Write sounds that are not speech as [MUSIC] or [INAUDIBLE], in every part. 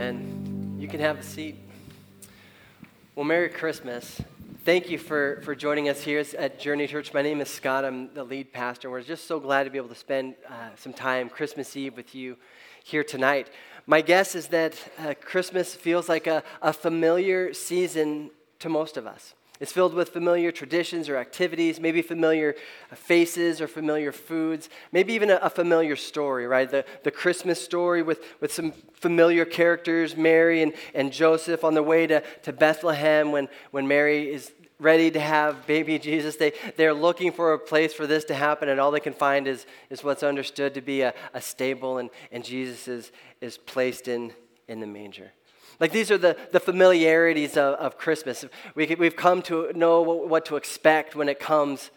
Amen. You can have a seat. Well, Merry Christmas. Thank you for, for joining us here at Journey Church. My name is Scott. I'm the lead pastor. We're just so glad to be able to spend uh, some time Christmas Eve with you here tonight. My guess is that uh, Christmas feels like a, a familiar season to most of us. It's filled with familiar traditions or activities, maybe familiar faces or familiar foods, maybe even a, a, familiar story, right? The, the Christmas story with, with some familiar characters, Mary and, and Joseph on the way to, to Bethlehem when, when Mary is ready to have baby Jesus. They, they're looking for a place for this to happen, and all they can find is, is what's understood to be a, a stable, and, and Jesus is, is placed in, in the manger. Like these are the, the familiarities of, of Christmas. We, we've come to know what to expect when it comes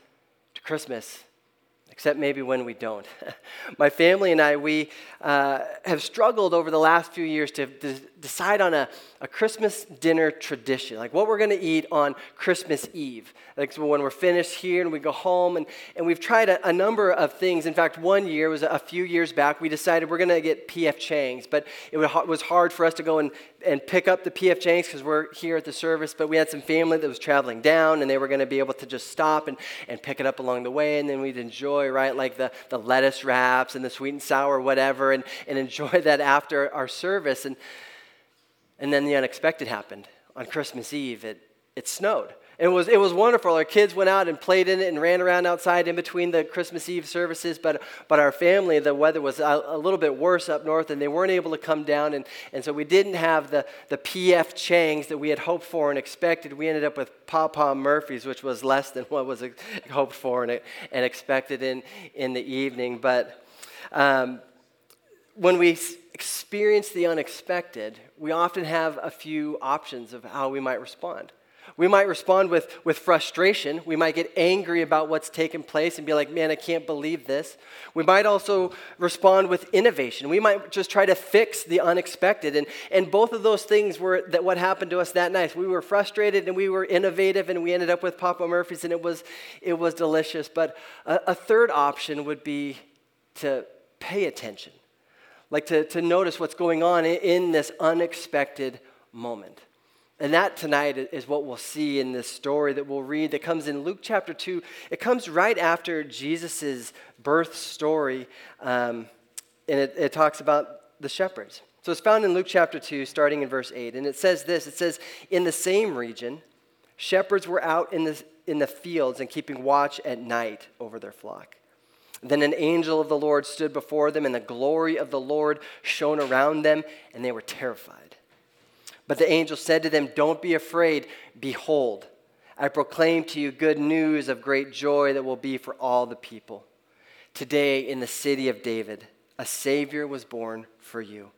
to Christmas, except maybe when we don't. [LAUGHS] My family and I, we uh, have struggled over the last few years to, decide on a, a Christmas dinner tradition, like what we're going to eat on Christmas Eve. Like when we're finished here and we go home, and, and we've tried a, a number of things. In fact, one year was a few years back, we decided we're going to get P.F. Chang's, but it was hard for us to go and, and pick up the P.F. Chang's because we're here at the service, but we had some family that was traveling down, and they were going to be able to just stop and, and pick it up along the way, and then we'd enjoy, right, like the, the lettuce wraps and the sweet and sour whatever, and, and enjoy [LAUGHS] that after our service. And and then the unexpected happened. On Christmas Eve, it, it snowed. It was, it was wonderful. Our kids went out and played in it and ran around outside in between the Christmas Eve services. But, but our family, the weather was a, a little bit worse up north and they weren't able to come down. And, and so we didn't have the, the PF Changs that we had hoped for and expected. We ended up with Papa Murphy's, which was less than what was hoped for and, and expected in, in the evening. But um, when we experience the unexpected, we often have a few options of how we might respond. We might respond with, with frustration. We might get angry about what's taken place and be like, man, I can't believe this. We might also respond with innovation. We might just try to fix the unexpected. And, and both of those things were that what happened to us that night. We were frustrated and we were innovative and we ended up with Papa Murphy's and it was, it was delicious. But a, a third option would be to pay attention like to, to notice what's going on in this unexpected moment. And that tonight is what we'll see in this story that we'll read that comes in Luke chapter 2. It comes right after Jesus' birth story, um, and it, it talks about the shepherds. So it's found in Luke chapter 2, starting in verse 8. And it says this it says, In the same region, shepherds were out in the, in the fields and keeping watch at night over their flock. Then an angel of the Lord stood before them, and the glory of the Lord shone around them, and they were terrified. But the angel said to them, Don't be afraid. Behold, I proclaim to you good news of great joy that will be for all the people. Today, in the city of David, a Savior was born for you,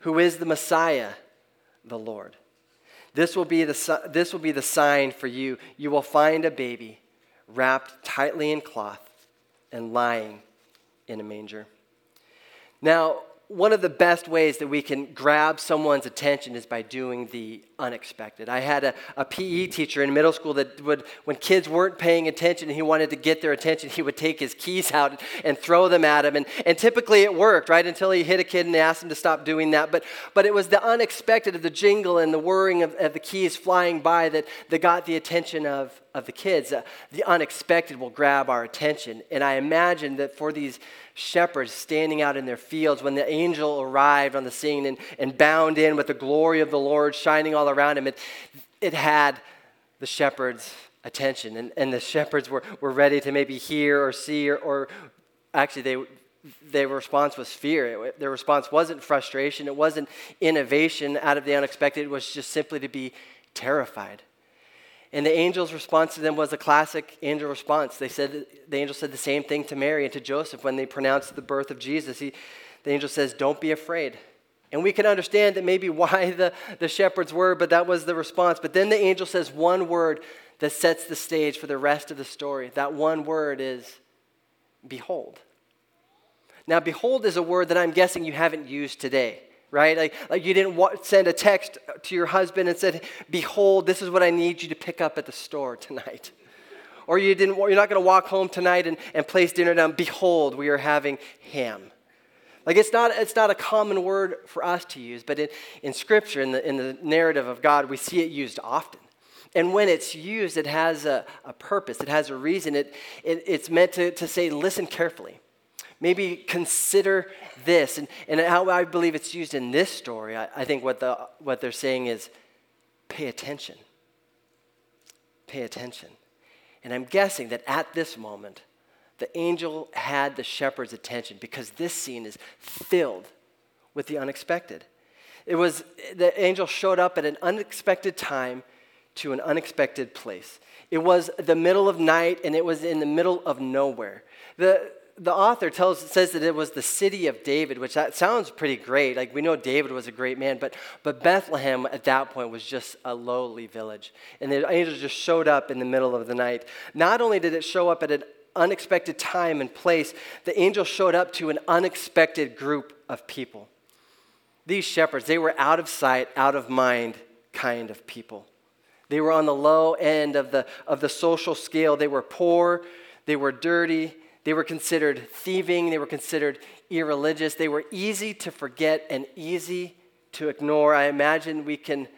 who is the Messiah, the Lord. This will be the, this will be the sign for you. You will find a baby wrapped tightly in cloth and lying in a manger. Now, one of the best ways that we can grab someone's attention is by doing the unexpected. I had a, a, PE teacher in middle school that would, when kids weren't paying attention and he wanted to get their attention, he would take his keys out and throw them at them. And, and typically it worked, right? Until he hit a kid and asked him to stop doing that. But, but it was the unexpected of the jingle and the whirring of, of the keys flying by that, that got the attention of, of the kids. Uh, the unexpected will grab our attention. And I imagine that for these shepherds standing out in their fields when the angel arrived on the scene and, and bound in with the glory of the Lord shining all around him. It, it had the shepherds' attention, and, and the shepherds were, were ready to maybe hear or see, or, or actually, they, their response was fear. Their response wasn't frustration, it wasn't innovation out of the unexpected, it was just simply to be terrified. And the angel's response to them was a classic angel response. They said, the angel said the same thing to Mary and to Joseph when they pronounced the birth of Jesus. He, the angel says, Don't be afraid. And we can understand that maybe [LAUGHS] why the, the shepherds were, but that was the response. But then the angel says one word that sets the stage for the rest of the story. That one word is behold. Now, behold is a word that I'm guessing you haven't used today right? Like, like you didn't send a text to your husband and said, Behold, this is what I need you to pick up at the store tonight. Or you didn't, you're not going to walk home tonight and, and place dinner down. Behold, we are having ham. Like it's not, it's not a common word for us to use, but in, in Scripture, in the, in the narrative of God, we see it used often. And when it's used, it has a, a purpose, it has a reason. It, it, it's meant to, to say, listen carefully. Maybe consider this. And, and how I believe it's used in this story, I, I think what, the, what they're saying is pay attention. Pay attention. And I'm guessing that at this moment, the angel had the shepherd's attention because this scene is filled with the unexpected. It was the angel showed up at an unexpected time to an unexpected place. It was the middle of night and it was in the middle of nowhere. The, the author tells, says that it was the city of David, which that sounds pretty great. Like we know David was a great man, but, but Bethlehem at that point was just a lowly village. And the angel just showed up in the middle of the night. Not only did it show up at an unexpected time and place, the angel showed up to an unexpected group of people. These shepherds, they were out of sight, out of mind kind of people. They were on the low end of the, of the social scale. They were poor, they were dirty, they were considered thieving, they were considered irreligious, they were easy to forget and easy to ignore. I imagine we can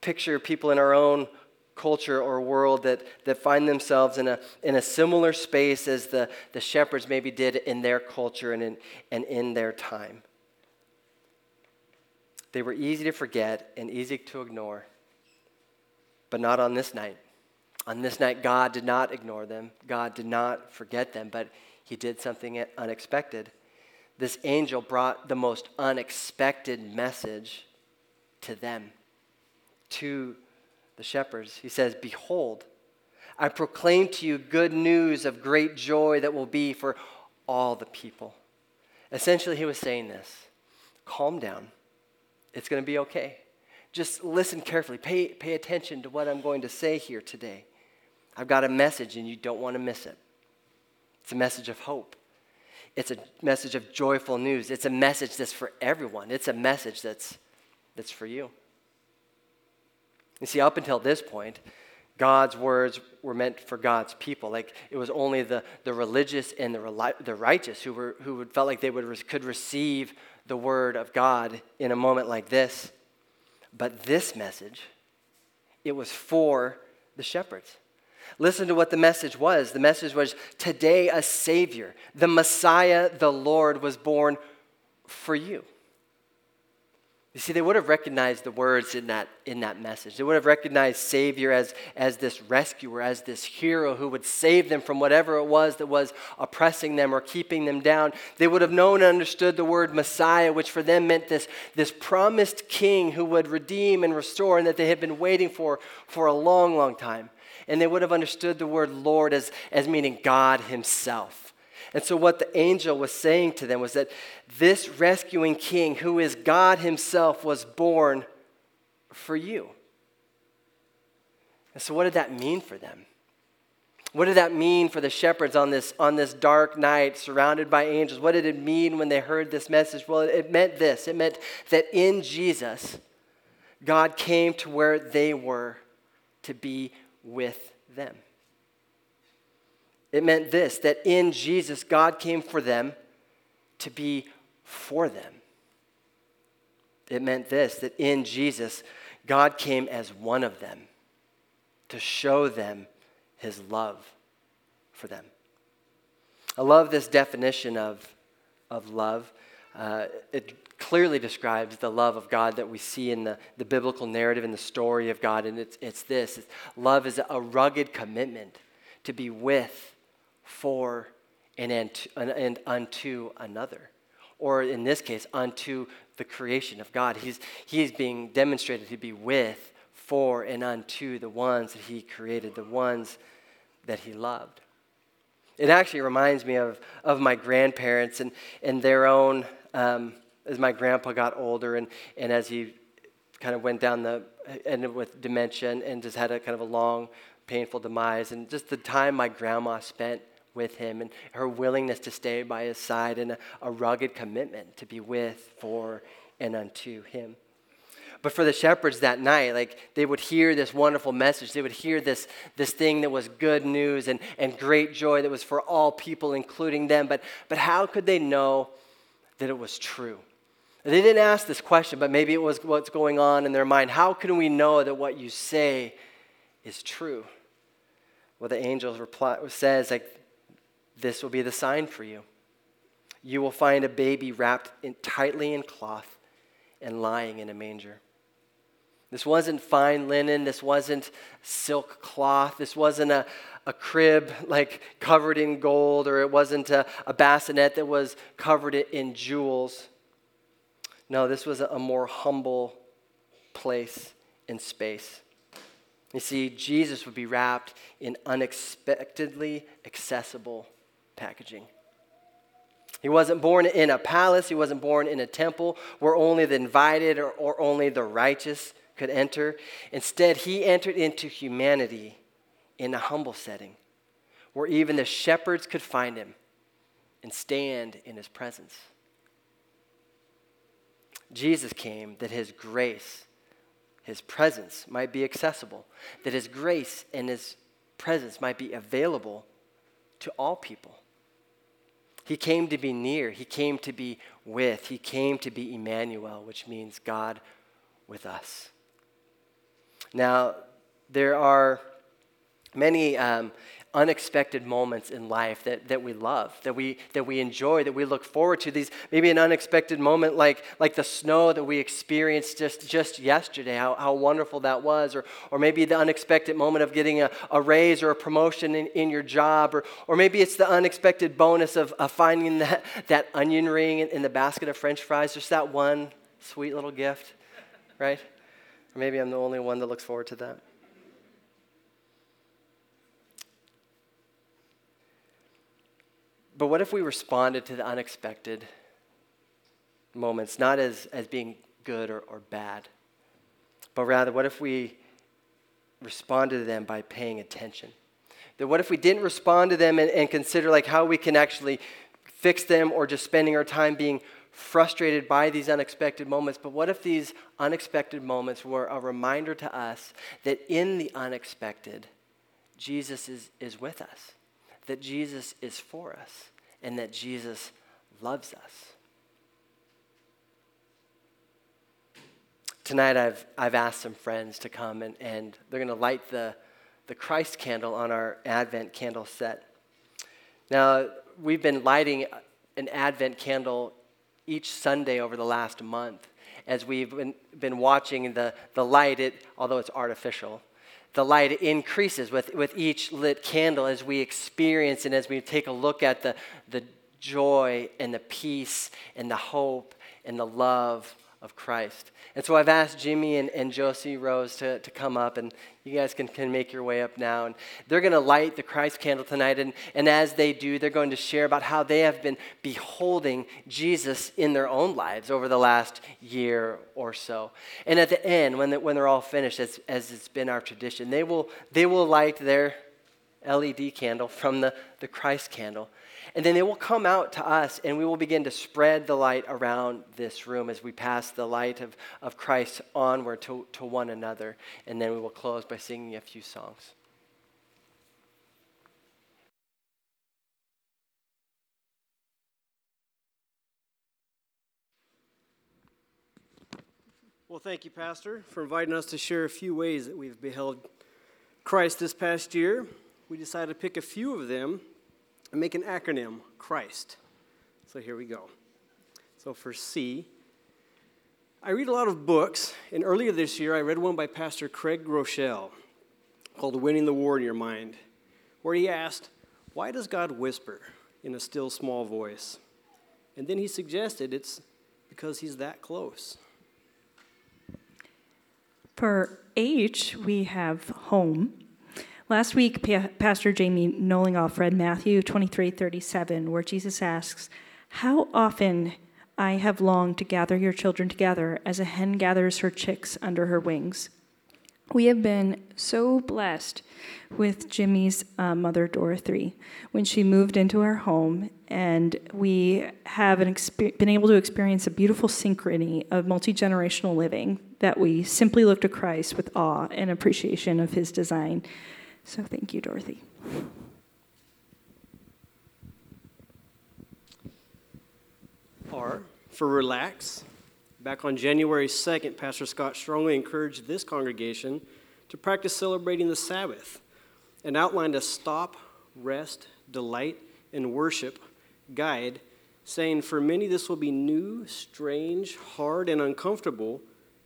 picture people in our own culture or world that, that find themselves in a, in a similar space as the, the shepherds maybe did in their culture and in, and in their time. They were easy to forget and easy to ignore, but not on this night. On this night, God did not ignore them, God did not forget them, but He did something unexpected. This angel brought the most unexpected message to them, to the shepherds. He says, Behold, I proclaim to you good news of great joy that will be for all the people. Essentially, he was saying this calm down. It's going to be okay. Just listen carefully. Pay, pay attention to what I'm going to say here today. I've got a message, and you don't want to miss it. It's a message of hope. It's a message of joyful news. It's a message that's for everyone. It's a message that's, that's for you. You see, up until this point, God's words were meant for God's people. Like it was only the, the religious and the, the righteous who, were, who felt like they would, could receive the word of God in a moment like this. But this message, it was for the shepherds. Listen to what the message was. The message was today a Savior, the Messiah, the Lord, was born for you. You see, they would have recognized the words in that, in that message. They would have recognized Savior as, as this rescuer, as this hero who would save them from whatever it was that was oppressing them or keeping them down. They would have known and understood the word Messiah, which for them meant this, this promised king who would redeem and restore and that they had been waiting for for a long, long time. And they would have understood the word Lord as, as meaning God Himself. And so, what the angel was saying to them was that this rescuing king, who is God Himself, was born for you. And so, what did that mean for them? What did that mean for the shepherds on this, on this dark night surrounded by angels? What did it mean when they heard this message? Well, it meant this it meant that in Jesus, God came to where they were to be with them. It meant this that in Jesus, God came for them to be for them. It meant this that in Jesus, God came as one of them to show them his love for them. I love this definition of, of love. Uh, it clearly describes the love of God that we see in the, the biblical narrative and the story of God. And it's, it's this it's, love is a rugged commitment to be with for and, and unto another. Or in this case, unto the creation of God. He's, he is being demonstrated to be with, for, and unto the ones that he created, the ones that he loved. It actually reminds me of, of my grandparents and, and their own, um, as my grandpa got older and, and as he kind of went down the, ended with dementia and, just had a kind of a long, painful demise, and just the time my grandma spent with him and her willingness to stay by his side and a, a rugged commitment to be with, for, and unto him. But for the shepherds that night, like they would hear this wonderful message. They would hear this, this thing that was good news and, and great joy that was for all people, including them. But, but how could they know that it was true. They didn't ask this question, but maybe it was what's going on in their mind. How can we know that what you say is true? Well, the angel reply, says, like, this will be the sign for you. You will find a baby wrapped in, tightly in cloth and lying in a manger. This wasn't fine linen. This wasn't silk cloth. This wasn't a, a crib like covered in gold, or it wasn't a, a bassinet that was covered in jewels. No, this was a more humble place and space. You see, Jesus would be wrapped in unexpectedly accessible packaging. He wasn't born in a palace, he wasn't born in a temple where only the invited or, or only the righteous could enter. Instead, he entered into humanity in a humble setting where even the shepherds could find him and stand in his presence. Jesus came that his grace, his presence might be accessible, that his grace and his presence might be available to all people. He came to be near, he came to be with, he came to be Emmanuel, which means God with us. Now, there are many um, unexpected moments in life that, that we love, that we, that we enjoy, that we look forward to. These maybe an unexpected moment like, like the snow that we experienced just, just yesterday, how, how wonderful that was, or, or maybe the unexpected moment of getting a, a raise or a promotion in, in your job, or, or maybe it's the unexpected bonus of, of finding that, that onion ring in, in the basket of french fries, just that one sweet little gift, right? Or maybe I'm the only one that looks forward to that. But what if we responded to the unexpected moments, not as, as being good or, or bad, but rather, what if we responded to them by paying attention? That what if we didn't respond to them and, and consider like how we can actually fix them or just spending our time being frustrated by these unexpected moments, but what if these unexpected moments were a reminder to us that in the unexpected, Jesus is, is with us, that Jesus is for us, and that Jesus loves us. Tonight, I've, I've asked some friends to come and, and they're going to light the, the Christ candle on our Advent candle set. Now, we've been lighting an Advent candle each Sunday over the last month as we've been, been watching the, the light, it, although it's artificial, the light increases with, with each lit candle as we experience and as we take a look at the, the joy and the peace and the hope and the love of Christ. And so I've asked Jimmy and, and Josie Rose to, to come up, and you guys can, can make your way up now. And they're going to light the Christ candle tonight. And, and as they do, they're going to share about how they have been beholding Jesus in their own lives over the last year or so. And at the end, when, the, when they're all finished, as, as it's been our tradition, they will, they will light their LED candle from the, the Christ candle. And then they will come out to us, and we will begin to spread the light around this room as we pass the light of, of Christ onward to, to one another. And then we will close by singing a few songs. Well, thank you, Pastor, for inviting us to share a few ways that we've beheld Christ this past year. We decided to pick a few of them and make an acronym CHRIST. So here we go. So for C, I read a lot of books, and earlier this year I read one by Pastor Craig Groeschel called Winning the War in Your Mind, where he asked, Why does God whisper in a still small voice? And then he suggested it's because he's that close. For H, we have home. Last week, pa- Pastor Jamie Nollingoff read Matthew 23 37, where Jesus asks, How often I have longed to gather your children together as a hen gathers her chicks under her wings. We have been so blessed with Jimmy's uh, mother, Dorothy, when she moved into our home, and we have exper- been able to experience a beautiful synchrony of multi generational living that we simply look to Christ with awe and appreciation of his design. So thank you, Dorothy. R, For relax, back on January 2nd, Pastor Scott strongly encouraged this congregation to practice celebrating the Sabbath and outlined a stop, rest, delight, and worship guide, saying, For many, this will be new, strange, hard, and uncomfortable.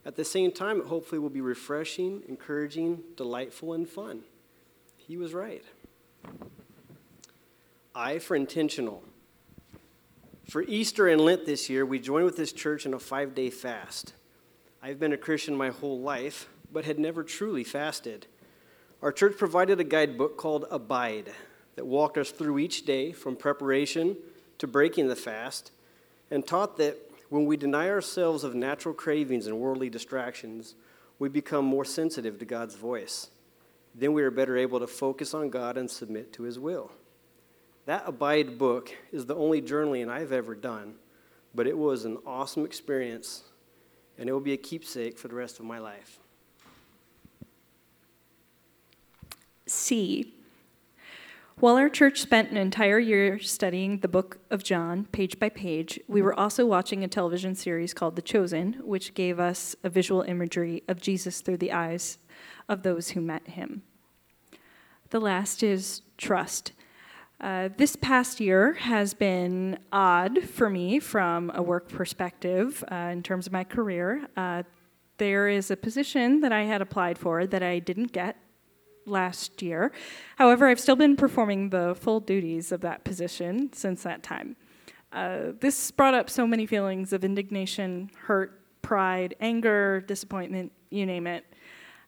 At the same time, it hopefully will be refreshing, encouraging, delightful, and fun. He was right. I for intentional. For Easter and Lent this year, we joined with this church in a five day fast. I've been a Christian my whole life, but had never truly fasted. Our church provided a guidebook called Abide that walked us through each day from preparation to breaking the fast and taught that when we deny ourselves of natural cravings and worldly distractions, we become more sensitive to God's voice. Then we are better able to focus on God and submit to His will. That Abide book is the only journaling I've ever done, but it was an awesome experience, and it will be a keepsake for the rest of my life. C. While our church spent an entire year studying the book of John, page by page, we were also watching a television series called The Chosen, which gave us a visual imagery of Jesus through the eyes of those who met him. The last is trust. Uh, this past year has been odd for me from a work perspective uh, in terms of my career. Uh, there is a position that I had applied for that I didn't get last year. However, I've still been performing the full duties of that position since that time. Uh, this brought up so many feelings of indignation, hurt, pride, anger, disappointment, you name it.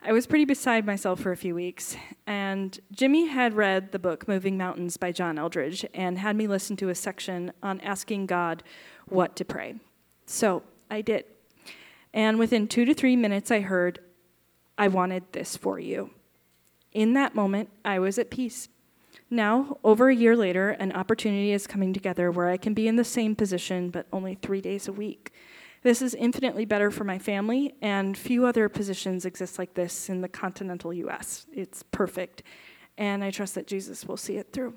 I was pretty beside myself for a few weeks, and Jimmy had read the book Moving Mountains by John Eldredge and had me listen to a section on asking God what to pray. So I did. And within two to three minutes, I heard, I wanted this for you. In that moment, I was at peace. Now, over a year later, an opportunity is coming together where I can be in the same position, but only three days a week. This is infinitely better for my family, and few other positions exist like this in the continental US. It's perfect, and I trust that Jesus will see it through.